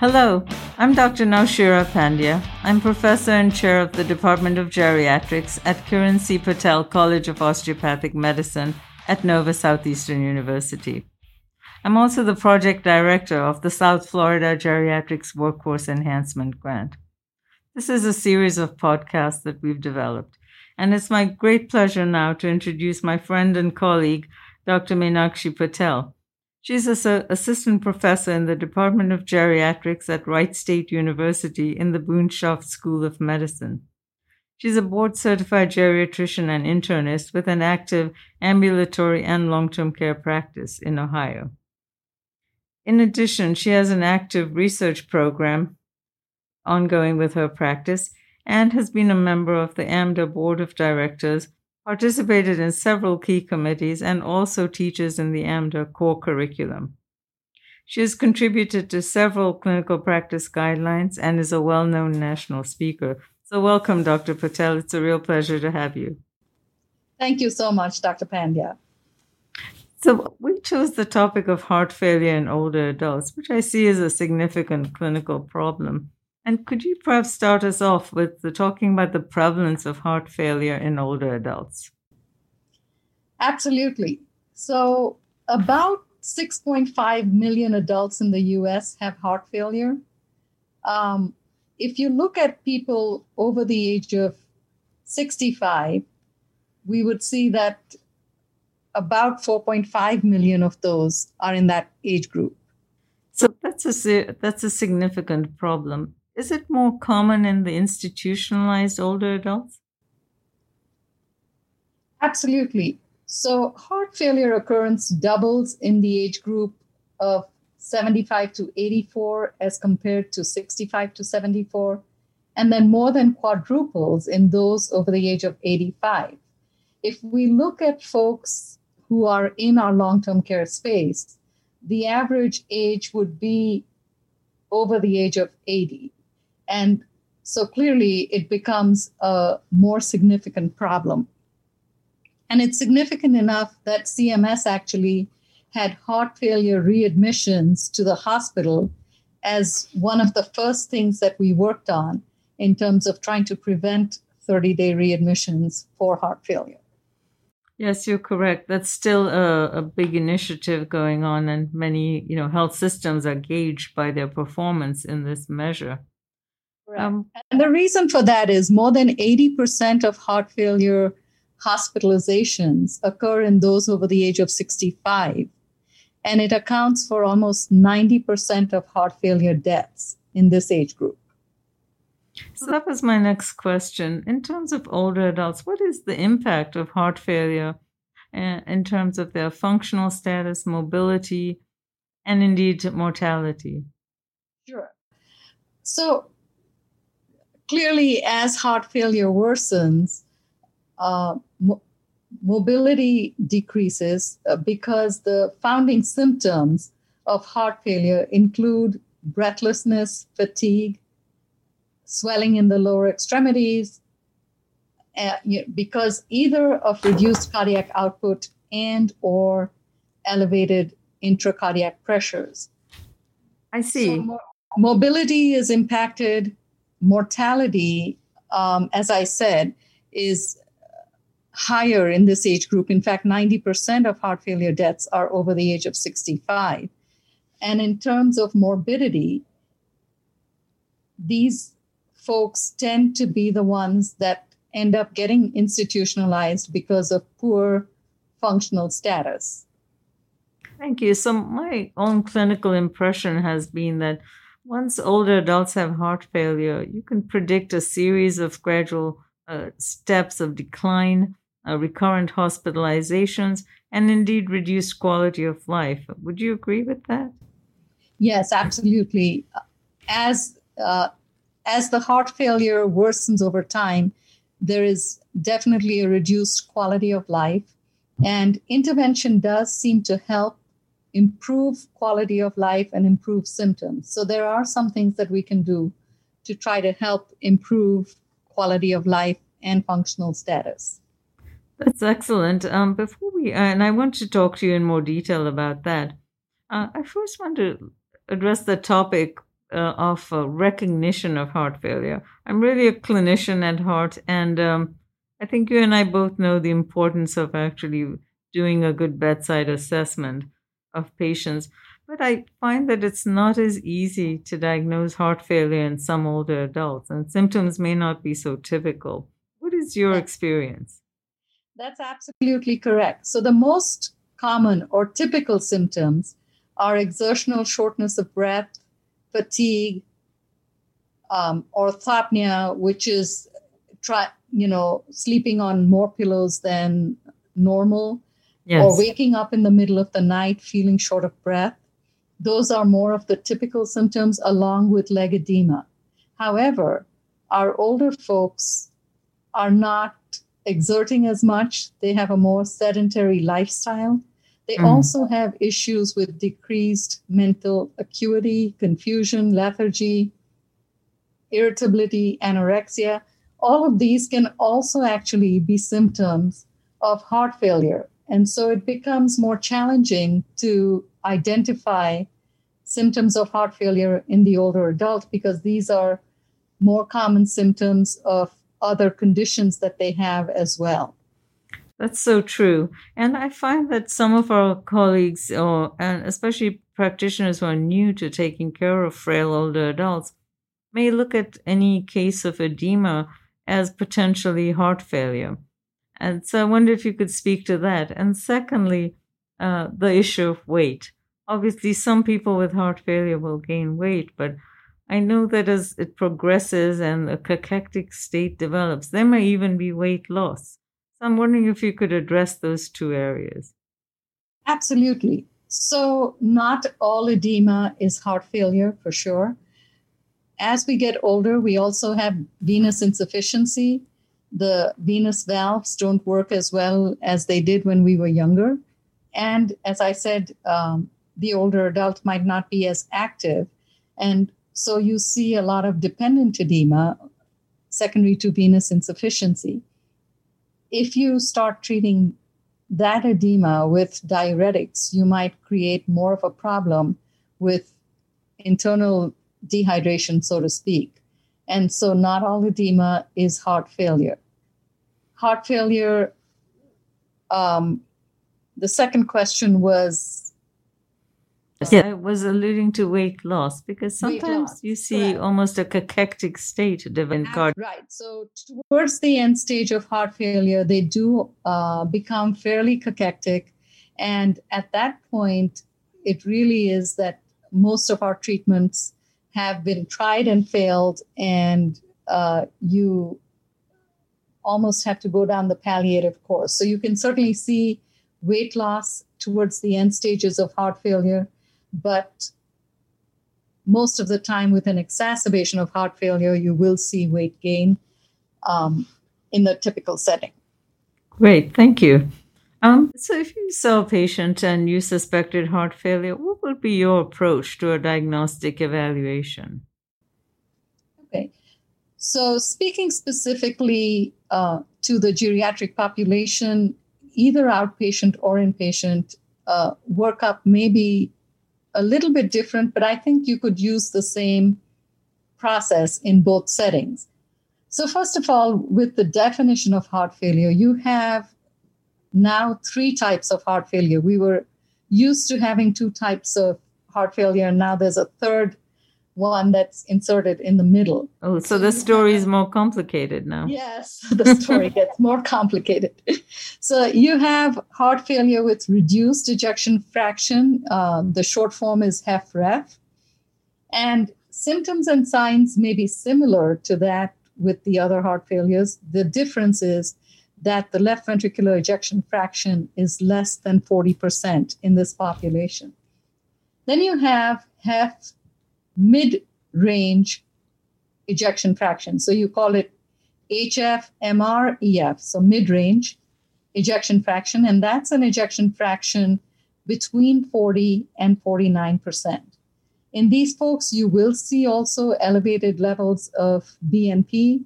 Hello, I'm Dr. Naushira Pandya. I'm professor and chair of the Department of Geriatrics at Kiran C. Patel College of Osteopathic Medicine at Nova Southeastern University. I'm also the project director of the South Florida Geriatrics Workforce Enhancement Grant. This is a series of podcasts that we've developed, and it's my great pleasure now to introduce my friend and colleague, Dr. Meenakshi Patel. She's an assistant professor in the Department of Geriatrics at Wright State University in the Boonshoft School of Medicine. She's a board certified geriatrician and internist with an active ambulatory and long term care practice in Ohio. In addition, she has an active research program ongoing with her practice and has been a member of the AMDA Board of Directors participated in several key committees, and also teaches in the AMDA core curriculum. She has contributed to several clinical practice guidelines and is a well known national speaker. So, welcome, Dr. Patel. It's a real pleasure to have you. Thank you so much, Dr. Pandya. So, we chose the topic of heart failure in older adults, which I see as a significant clinical problem. And could you perhaps start us off with the, talking about the prevalence of heart failure in older adults? Absolutely. So, about 6.5 million adults in the US have heart failure. Um, if you look at people over the age of 65, we would see that about 4.5 million of those are in that age group. So that's a that's a significant problem. Is it more common in the institutionalized older adults? Absolutely. So, heart failure occurrence doubles in the age group of 75 to 84 as compared to 65 to 74, and then more than quadruples in those over the age of 85. If we look at folks who are in our long term care space, the average age would be over the age of 80. And so clearly it becomes a more significant problem. And it's significant enough that CMS actually had heart failure readmissions to the hospital as one of the first things that we worked on in terms of trying to prevent 30 day readmissions for heart failure. Yes, you're correct. That's still a, a, big initiative going on, and many you know health systems are gauged by their performance in this measure. Um, and the reason for that is more than 80% of heart failure hospitalizations occur in those over the age of 65. And it accounts for almost 90% of heart failure deaths in this age group. So that was my next question. In terms of older adults, what is the impact of heart failure uh, in terms of their functional status, mobility, and indeed mortality? Sure. So clearly, as heart failure worsens, uh, mo- mobility decreases uh, because the founding symptoms of heart failure include breathlessness, fatigue, swelling in the lower extremities, uh, because either of reduced cardiac output and or elevated intracardiac pressures. I see. So mo- mobility is impacted mortality, um, as I said, is higher in this age group. In fact, 90% of heart failure deaths are over the age of 65. And in terms of morbidity, these folks tend to be the ones that end up getting institutionalized because of poor functional status. Thank you. So, my own clinical impression has been that once older adults have heart failure, you can predict a series of gradual uh, steps of decline, uh, recurrent hospitalizations, and indeed reduced quality of life. Would you agree with that? Yes, absolutely. As uh, as the heart failure worsens over time, there is definitely a reduced quality of life, and intervention does seem to help improve quality of life and improve symptoms. So there are some things that we can do to try to help improve quality of life and functional status. That's excellent. Um, before we, uh, and I want to talk to you in more detail about that. Uh, I first want to address the topic uh, of uh, recognition of heart failure. I'm really a clinician at heart, and um, I think you and I both know the importance of actually doing a good bedside assessment of patients. But I find that it's not as easy to diagnose heart failure in some older adults, and symptoms may not be so typical. What is your experience? That's absolutely correct. So, the most common or typical symptoms are exertional shortness of breath, fatigue, um, orthopnea, which is try, you know, sleeping on more pillows than normal, yes. or waking up in the middle of the night feeling short of breath. Those are more of the typical symptoms along with leg edema. However, our older folks are not exerting as much. They have a more sedentary lifestyle. They mm. also have issues with decreased mental acuity, confusion, lethargy, irritability, anorexia. All of these can also actually be symptoms of heart failure. And so it becomes more challenging to identify symptoms of heart failure in the older adult because these are more common symptoms of other conditions that they have as well. That's so true. And I find that some of our colleagues, or and especially practitioners who are new to taking care of frail older adults, may look at any case of edema as potentially heart failure. And so I wonder if you could speak to that. And secondly, uh, the issue of weight. Obviously, some people with heart failure will gain weight, but I know that as it progresses and a cachectic state develops, there may even be weight loss. So I'm wondering if you could address those two areas. Absolutely. So, not all edema is heart failure for sure. As we get older, we also have venous insufficiency. The venous valves don't work as well as they did when we were younger. And as I said, um, the older adult might not be as active. And so you see a lot of dependent edema secondary to venous insufficiency. If you start treating that edema with diuretics, you might create more of a problem with internal dehydration, so to speak. And so, not all edema is heart failure. Heart failure, um, the second question was yeah. I was alluding to weight loss because sometimes loss, you see almost a cachectic state develop card. Right. So towards the end stage of heart failure, they do uh, become fairly cachectic, and at that point, it really is that most of our treatments have been tried and failed, and uh, you almost have to go down the palliative course. So you can certainly see weight loss towards the end stages of heart failure but most of the time with an exacerbation of heart failure, you will see weight gain um, in the typical setting. Great, thank you. Um, so, if you saw a patient and you suspected heart failure, what would be your approach to a diagnostic evaluation? Okay, so speaking specifically uh, to the geriatric population, either outpatient or inpatient, uh, workup may be a little bit different, but I think you could use the same process in both settings. So, first of all, with the definition of heart failure, you have now three types of heart failure. We were used to having two types of heart failure, and now there's a third one that's inserted in the middle. Oh, so the story is more complicated now. Yes, the story gets more complicated. So you have heart failure with reduced ejection fraction. Uh, the short form is HFrEF. And symptoms and signs may be similar to that with the other heart failures. The difference is that the left ventricular ejection fraction is less than 40% in this population. Then you have HF mid range ejection fraction. So you call it HF, MR, EF, so mid range ejection fraction. And that's an ejection fraction between 40 and 49%. In these folks, you will see also elevated levels of BNP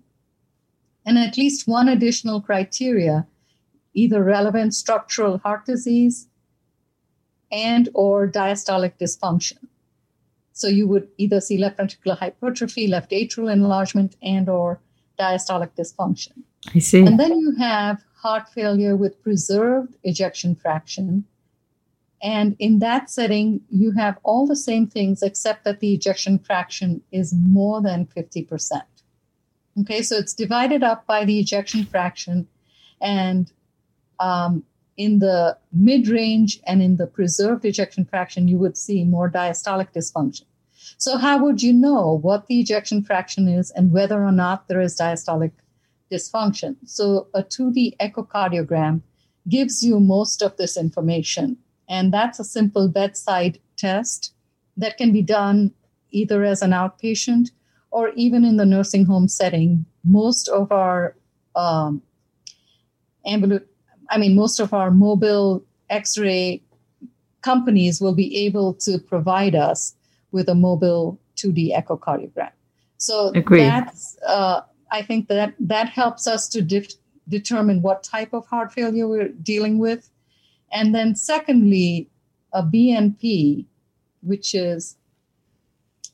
and at least one additional criteria either relevant structural heart disease and or diastolic dysfunction So you would either see left ventricular hypertrophy, left atrial enlargement, and or diastolic dysfunction. I see. And then you have heart failure with preserved ejection fraction. And in that setting, you have all the same things except that the ejection fraction is more than 50%. Okay, so it's divided up by the ejection fraction. And um, in the mid range and in the preserved ejection fraction, you would see more diastolic dysfunction. So, how would you know what the ejection fraction is and whether or not there is diastolic dysfunction? So, a 2D echocardiogram gives you most of this information. And that's a simple bedside test that can be done either as an outpatient or even in the nursing home setting. Most of our um, ambulatory I mean, most of our mobile X ray companies will be able to provide us with a mobile 2D echocardiogram. So Agreed. that's, uh, I think that that helps us to determine what type of heart failure we're dealing with. And then, secondly, a BNP, which is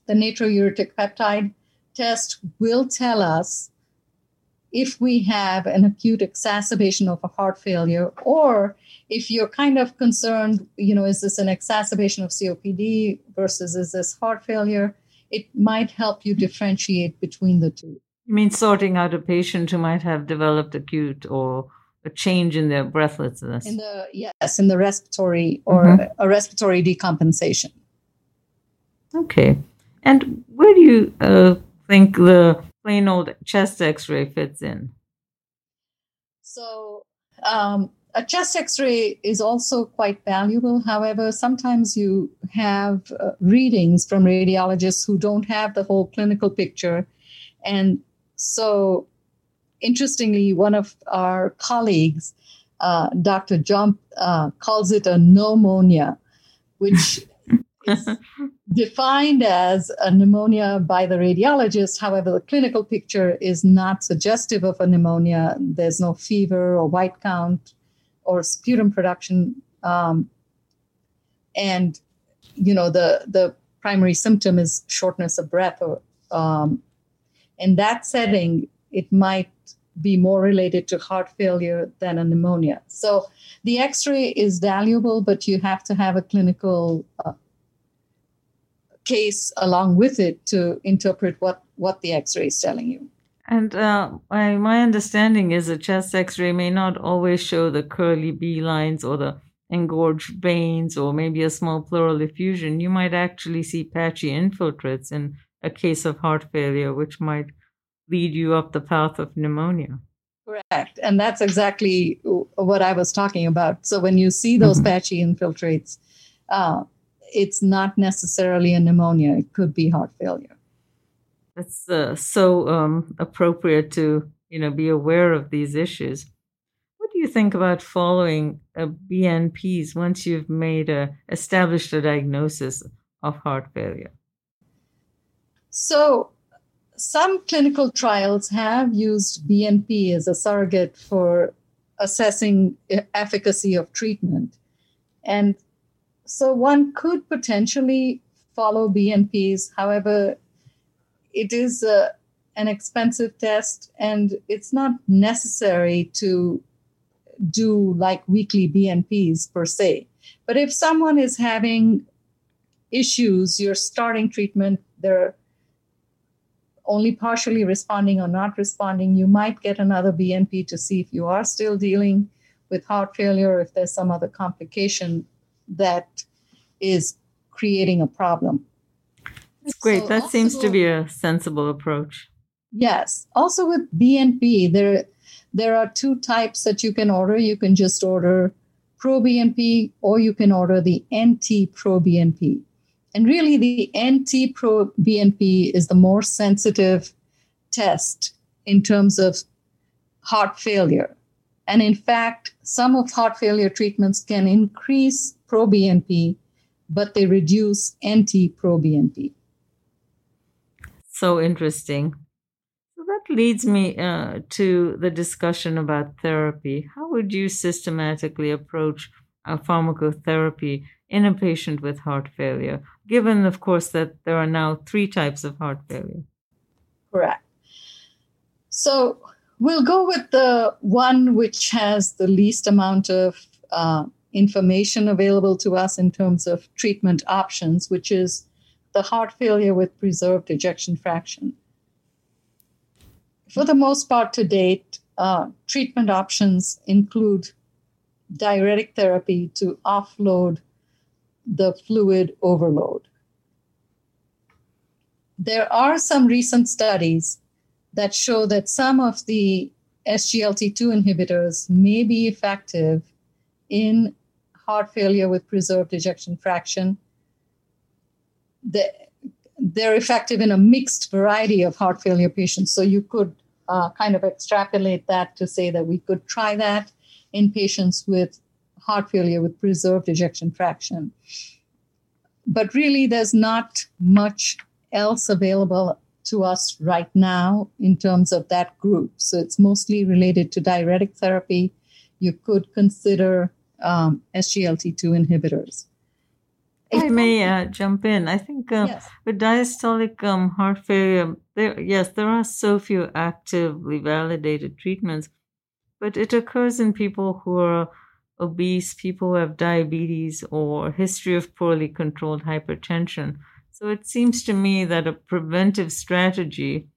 the natriuretic peptide test, will tell us if we have an acute exacerbation of a heart failure or if you're kind of concerned you know is this an exacerbation of copd versus is this heart failure? It might help you differentiate between the two. You mean sorting out a patient who might have developed acute or a change in their breathlessness? In the yes in the respiratory or mm-hmm. a respiratory decompensation. Okay. And where do you uh, think the plain old chest x-ray fits in. So um, a chest x-ray is also quite valuable. However sometimes you have uh, readings from radiologists who don't have the whole clinical picture. And so interestingly one of our colleagues uh, dr jump uh, calls it a pneumonia which is defined as a pneumonia by the radiologist. However, the clinical picture is not suggestive of a pneumonia. There's no fever or white count or sputum production. Um, and, you know, the, the primary symptom is shortness of breath. Or, um, in that setting, it might be more related to heart failure than a pneumonia. So the x ray is valuable, but you have to have a clinical uh, case along with it to interpret what, what the x ray is telling you. And uh, my, my understanding is a chest x ray may not always show the Kerley B lines or the engorged veins or maybe a small pleural effusion. You might actually see patchy infiltrates in a case of heart failure, which might lead you up the path of pneumonia. Correct. And that's exactly what I was talking about. So when you see those mm-hmm. patchy infiltrates, uh, it's not necessarily a pneumonia, it could be heart failure. That's uh, so um, appropriate to you know be aware of these issues. What do you think about following a BNPs once you've made a established a diagnosis of heart failure? So, some clinical trials have used BNP as a surrogate for assessing efficacy of treatment, and so one could potentially follow BNPs. However, it is a, uh, an expensive test and it's not necessary to do like weekly BNPs per se. But if someone is having issues, you're starting treatment, they're only partially responding or not responding, you might get another BNP to see if you are still dealing with heart failure, if there's some other complication that is creating a problem. That's great. So that also, seems to be a sensible approach. Yes. Also with BNP, there there are two types that you can order. You can just order Pro BNP or you can order the NT Pro BNP. And really, the NT Pro BNP is the more sensitive test in terms of heart failure. And in fact, some of heart failure treatments can increase proBNP, but they reduce NT-proBNP. So interesting. So that leads me uh, to the discussion about therapy. How would you systematically approach pharmacotherapy in a patient with heart failure, given, of course, that there are now three types of heart failure? Correct. So we'll go with the one which has the least amount of uh, information available to us in terms of treatment options, which is the heart failure with preserved ejection fraction. For the most part to date, uh, treatment options include diuretic therapy to offload the fluid overload. There are some recent studies that show that some of the SGLT2 inhibitors may be effective in heart failure with preserved ejection fraction. They're effective in a mixed variety of heart failure patients. So you could uh, kind of extrapolate that to say that we could try that in patients with heart failure with preserved ejection fraction. But really, there's not much else available to us right now in terms of that group. So it's mostly related to diuretic therapy. You could consider um, SGLT2 inhibitors. If I may uh, jump in. I think uh, yes. with diastolic um, heart failure, there yes, there are so few actively validated treatments, but it occurs in people who are obese, people who have diabetes, or history of poorly controlled hypertension. So it seems to me that a preventive strategy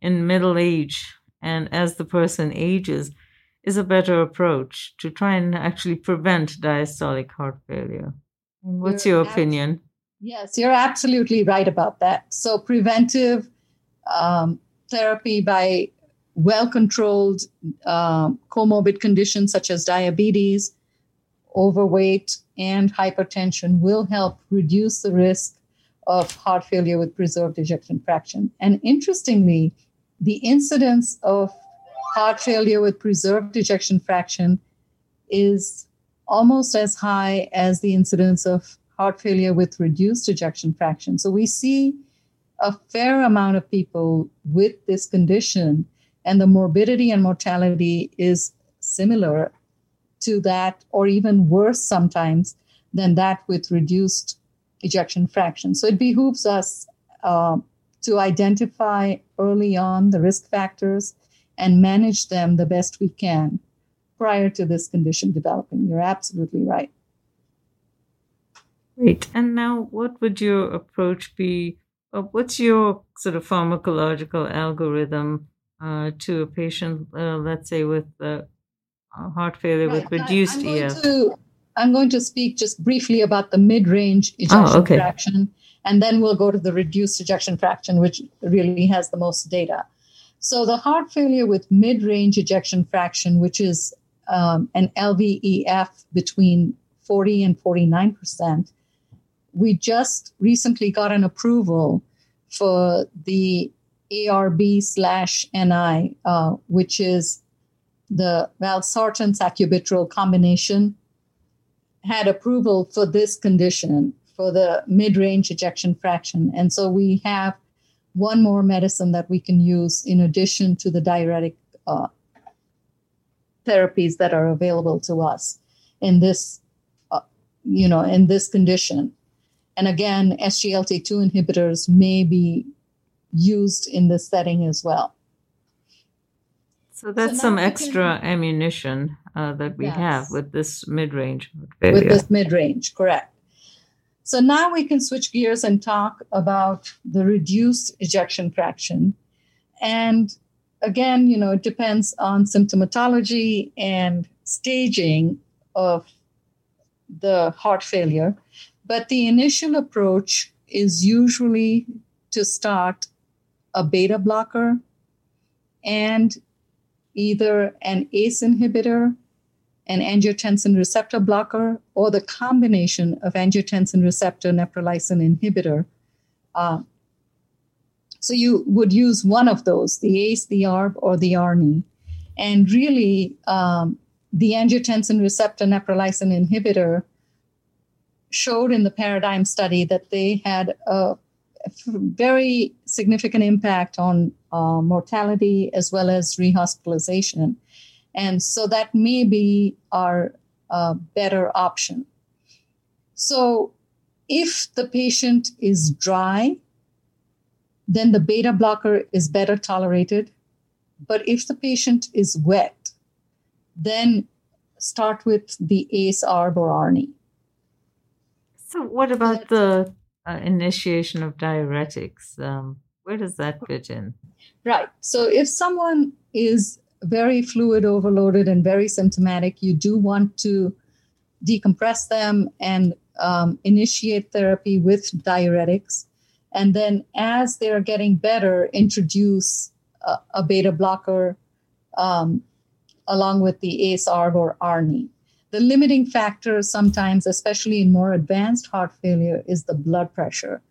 in middle age and as the person ages is a better approach to try and actually prevent diastolic heart failure. What's you're your opinion? yes, you're absolutely right about that. So, preventive um, therapy by well controlled um, comorbid conditions such as diabetes, overweight, and hypertension will help reduce the risk of heart failure with preserved ejection fraction. And interestingly, the incidence of heart failure with preserved ejection fraction is almost as high as the incidence of heart failure with reduced ejection fraction. So we see a fair amount of people with this condition, and the morbidity and mortality is similar to that, or even worse sometimes than that with reduced ejection fraction. So it behooves us uh, to identify early on the risk factors and manage them the best we can prior to this condition developing. You're absolutely right. Great. And now, what would your approach be? Uh, what's your sort of pharmacological algorithm uh, to a patient, uh, let's say, with uh, heart failure right. with reduced I, EF? To, I'm going to speak just briefly about the mid range oh, ejection oh, okay. fraction, and then we'll go to the reduced ejection fraction, which really has the most data. So the heart failure with mid-range ejection fraction, which is um, an LVEF between 40 and 49 percent, we just recently got an approval for the ARB slash NI, uh, which is the valsartan sacubitril combination, had approval for this condition for the mid-range ejection fraction, and so we have one more medicine that we can use in addition to the diuretic uh, therapies that are available to us in this uh, you know in this condition. And again sglt2 inhibitors may be used in this setting as well. So that's so some extra can, ammunition uh, that we yes. have with this mid-range with this mid-range correct so now we can switch gears and talk about the reduced ejection fraction. And again, you know, it depends on symptomatology and staging of the heart failure. But the initial approach is usually to start a beta blocker and either an ACE inhibitor an angiotensin receptor blocker or the combination of angiotensin receptor neprilysin inhibitor. Uh, so you would use one of those, the ACE, the ARB, or the ARNI. And really, um, the angiotensin receptor neprilysin inhibitor showed in the PARADIGM study that they had a very significant impact on uh, mortality as well as rehospitalization. And so that may be our uh, better option. So if the patient is dry, then the beta blocker is better tolerated. But if the patient is wet, then start with the ACE, ARB, or ARNI. So, what about the uh, initiation of diuretics? Um, where does that fit in? Right. So, if someone is very fluid overloaded and very symptomatic, you do want to decompress them and um, initiate therapy with diuretics. And then, as they're getting better, introduce a, a beta blocker um, along with the ACE, ARB, or ARNI. The limiting factor sometimes, especially in more advanced heart failure, is the blood pressure.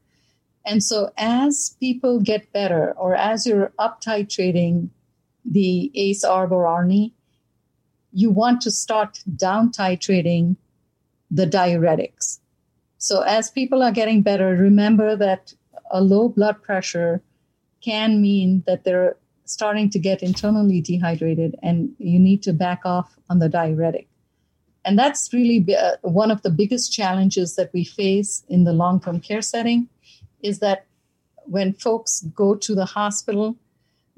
And so, as people get better, or as you're up titrating the ACE, ARB, or ARNI, you want to start down titrating the diuretics. So, as people are getting better, remember that a low blood pressure can mean that they're starting to get internally dehydrated and you need to back off on the diuretic. And that's really uh, one of the biggest challenges that we face in the long term care setting is that when folks go to the hospital,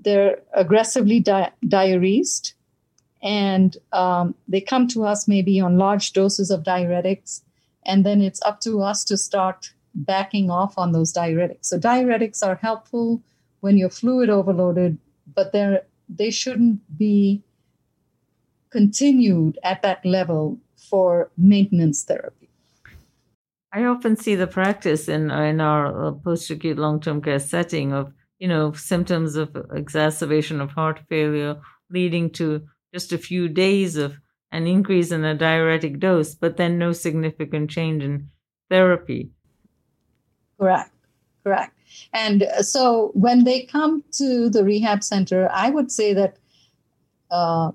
they're aggressively di- diuresed and um, they come to us maybe on large doses of diuretics. And then it's up to us to start backing off on those diuretics. So, diuretics are helpful when you're fluid overloaded, but they're, they shouldn't be continued at that level for maintenance therapy. I often see the practice in in our uh, post-acute long-term care setting of you know symptoms of exacerbation of heart failure leading to just a few days of an increase in a diuretic dose, but then no significant change in therapy. Correct, correct. And uh, so when they come to the rehab center, I would say that uh,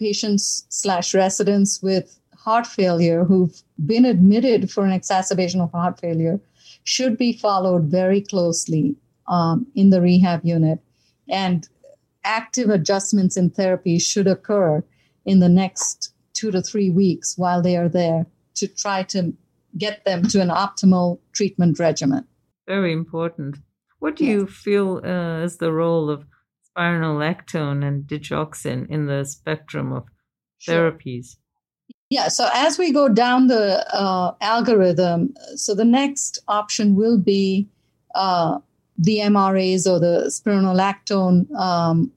patients slash residents with heart failure who've been admitted for an exacerbation of heart failure should be followed very closely um, in the rehab unit. And active adjustments in therapy should occur in the next two to three weeks while they are there to try to get them to an optimal treatment regimen. Very important. What do yes. you feel uh, is the role of spironolactone and digoxin in the spectrum of sure. therapies? Yeah, so as we go down the uh, algorithm, so the next option will be uh, the MRAs or the spironolactone. Um,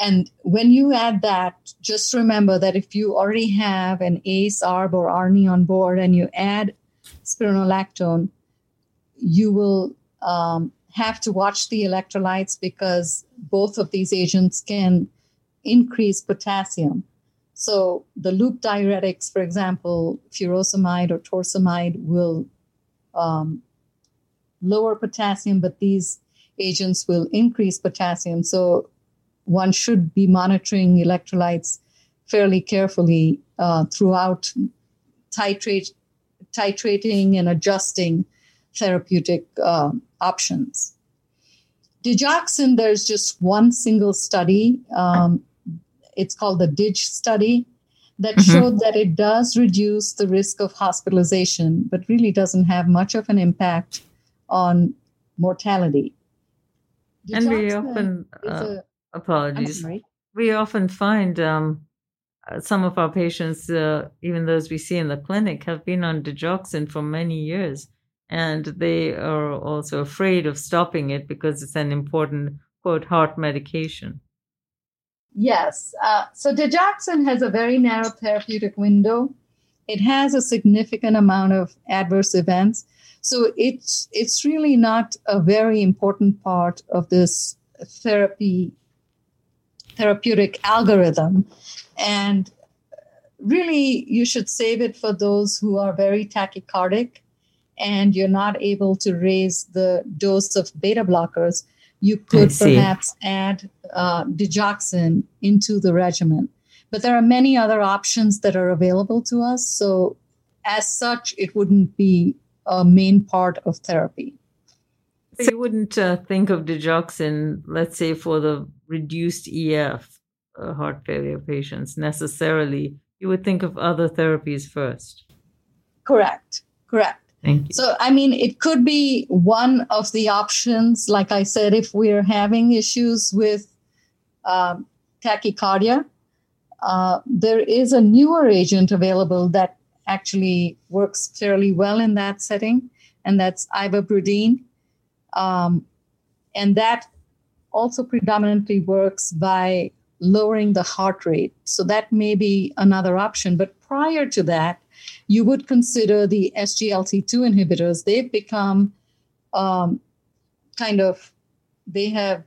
and when you add that, just remember that if you already have an ACE, ARB, or ARNI on board and you add spironolactone, you will um, have to watch the electrolytes because both of these agents can increase potassium. So the loop diuretics, for example, furosemide or torsemide, will um, lower potassium, but these agents will increase potassium. So one should be monitoring electrolytes fairly carefully uh, throughout titrate, titrating and adjusting therapeutic uh, options. Digoxin, there's just one single study. Um, it's called the DIG study that mm-hmm. showed that it does reduce the risk of hospitalization, but really doesn't have much of an impact on mortality. and we often, uh, a, apologies, we often find um, uh, some of our patients, uh, even those we see in the clinic, have been on digoxin for many years. And they are also afraid of stopping it because it's an important, quote, heart medication. Yes. Uh, so digoxin has a very narrow therapeutic window. It has a significant amount of adverse events. So it's it's really not a very important part of this therapy therapeutic algorithm. And really you should save it for those who are very tachycardic and you're not able to raise the dose of beta blockers you could perhaps add uh, digoxin into the regimen. But there are many other options that are available to us. So, as such, it wouldn't be a main part of therapy. So you wouldn't uh, think of digoxin, let's say, for the reduced EF uh, heart failure patients necessarily. You would think of other therapies first. Correct. Correct. Thank you. So, I mean, it could be one of the options. Like I said, if we're having issues with um, tachycardia, uh, there is a newer agent available that actually works fairly well in that setting, and that's ivabradine. Um, and that also predominantly works by lowering the heart rate. So that may be another option. But prior to that, you would consider the SGLT2 inhibitors. They've become um, kind of, they have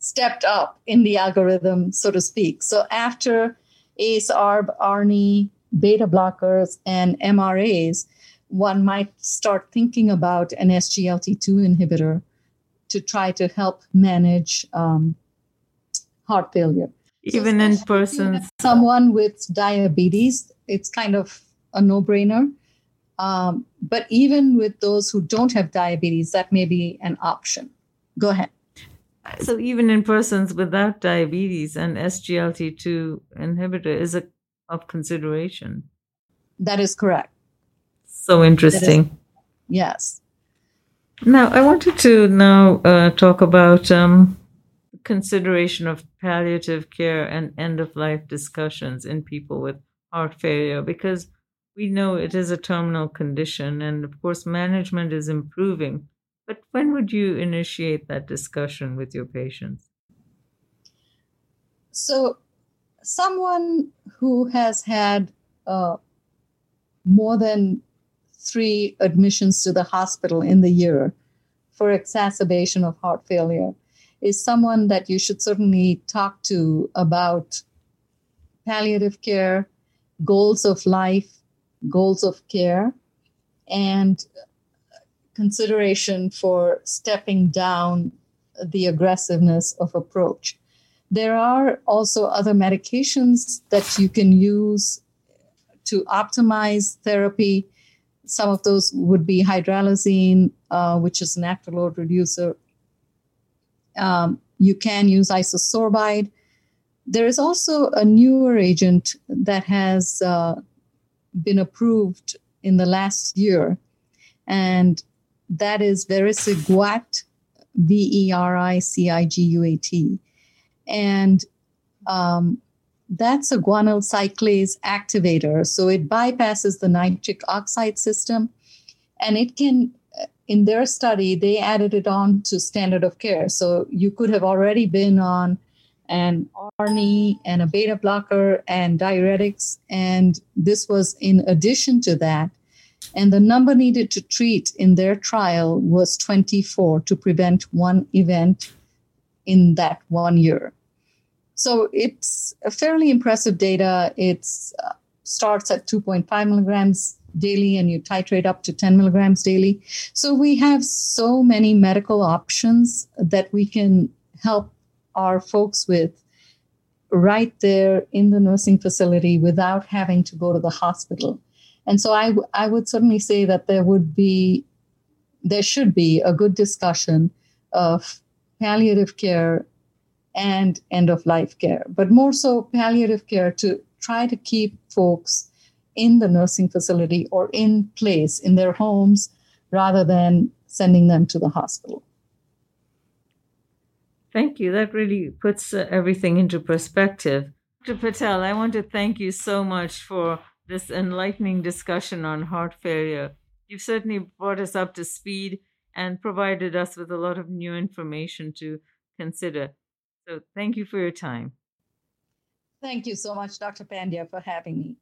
stepped up in the algorithm, so to speak. So after ACE, ARB, ARNI, beta blockers, and MRAs, one might start thinking about an SGLT2 inhibitor to try to help manage um, heart failure. Even so in persons. Someone with diabetes, it's kind of a no brainer. Um, but even with those who don't have diabetes, that may be an option. Go ahead. So even in persons without diabetes, an SGLT2 inhibitor is a, of consideration. That is correct. So interesting. Is, yes. Now I wanted to now uh, talk about um, consideration of palliative care and end of life discussions in people with heart failure because we know it is a terminal condition and of course management is improving but when would you initiate that discussion with your patients? So, someone who has had uh, more than three admissions to the hospital in the year for exacerbation of heart failure is someone that you should certainly talk to about palliative care, goals of life, goals of care, and consideration for stepping down the aggressiveness of approach. There are also other medications that you can use to optimize therapy. Some of those would be hydralazine, uh, which is an afterload reducer. Um, you can use isosorbide. There is also a newer agent that has uh, been approved in the last year, and that is vericiguat, V E R I C I G U A T. And um, that's a guanyl cyclase activator. So it bypasses the nitric oxide system. And it can, in their study, they added it on to standard of care. So you could have already been on an ARNI and a beta blocker and diuretics. And this was in addition to that. And the number needed to treat in their trial was 24 to prevent one event in that one year. So it's a fairly impressive data. It uh, starts at 2.5 milligrams daily and you titrate up to 10 milligrams daily. So we have so many medical options that we can help our folks with right there in the nursing facility without having to go to the hospital. And so I, I would certainly say that there would be, there should be a good discussion of palliative care and end of life care, but more so palliative care to try to keep folks in the nursing facility or in place in their homes rather than sending them to the hospital. Thank you. That really puts uh, everything into perspective. Dr. Patel, I want to thank you so much for this enlightening discussion on heart failure. You've certainly brought us up to speed and provided us with a lot of new information to consider. So, thank you for your time. Thank you so much, Dr. Pandya, for having me.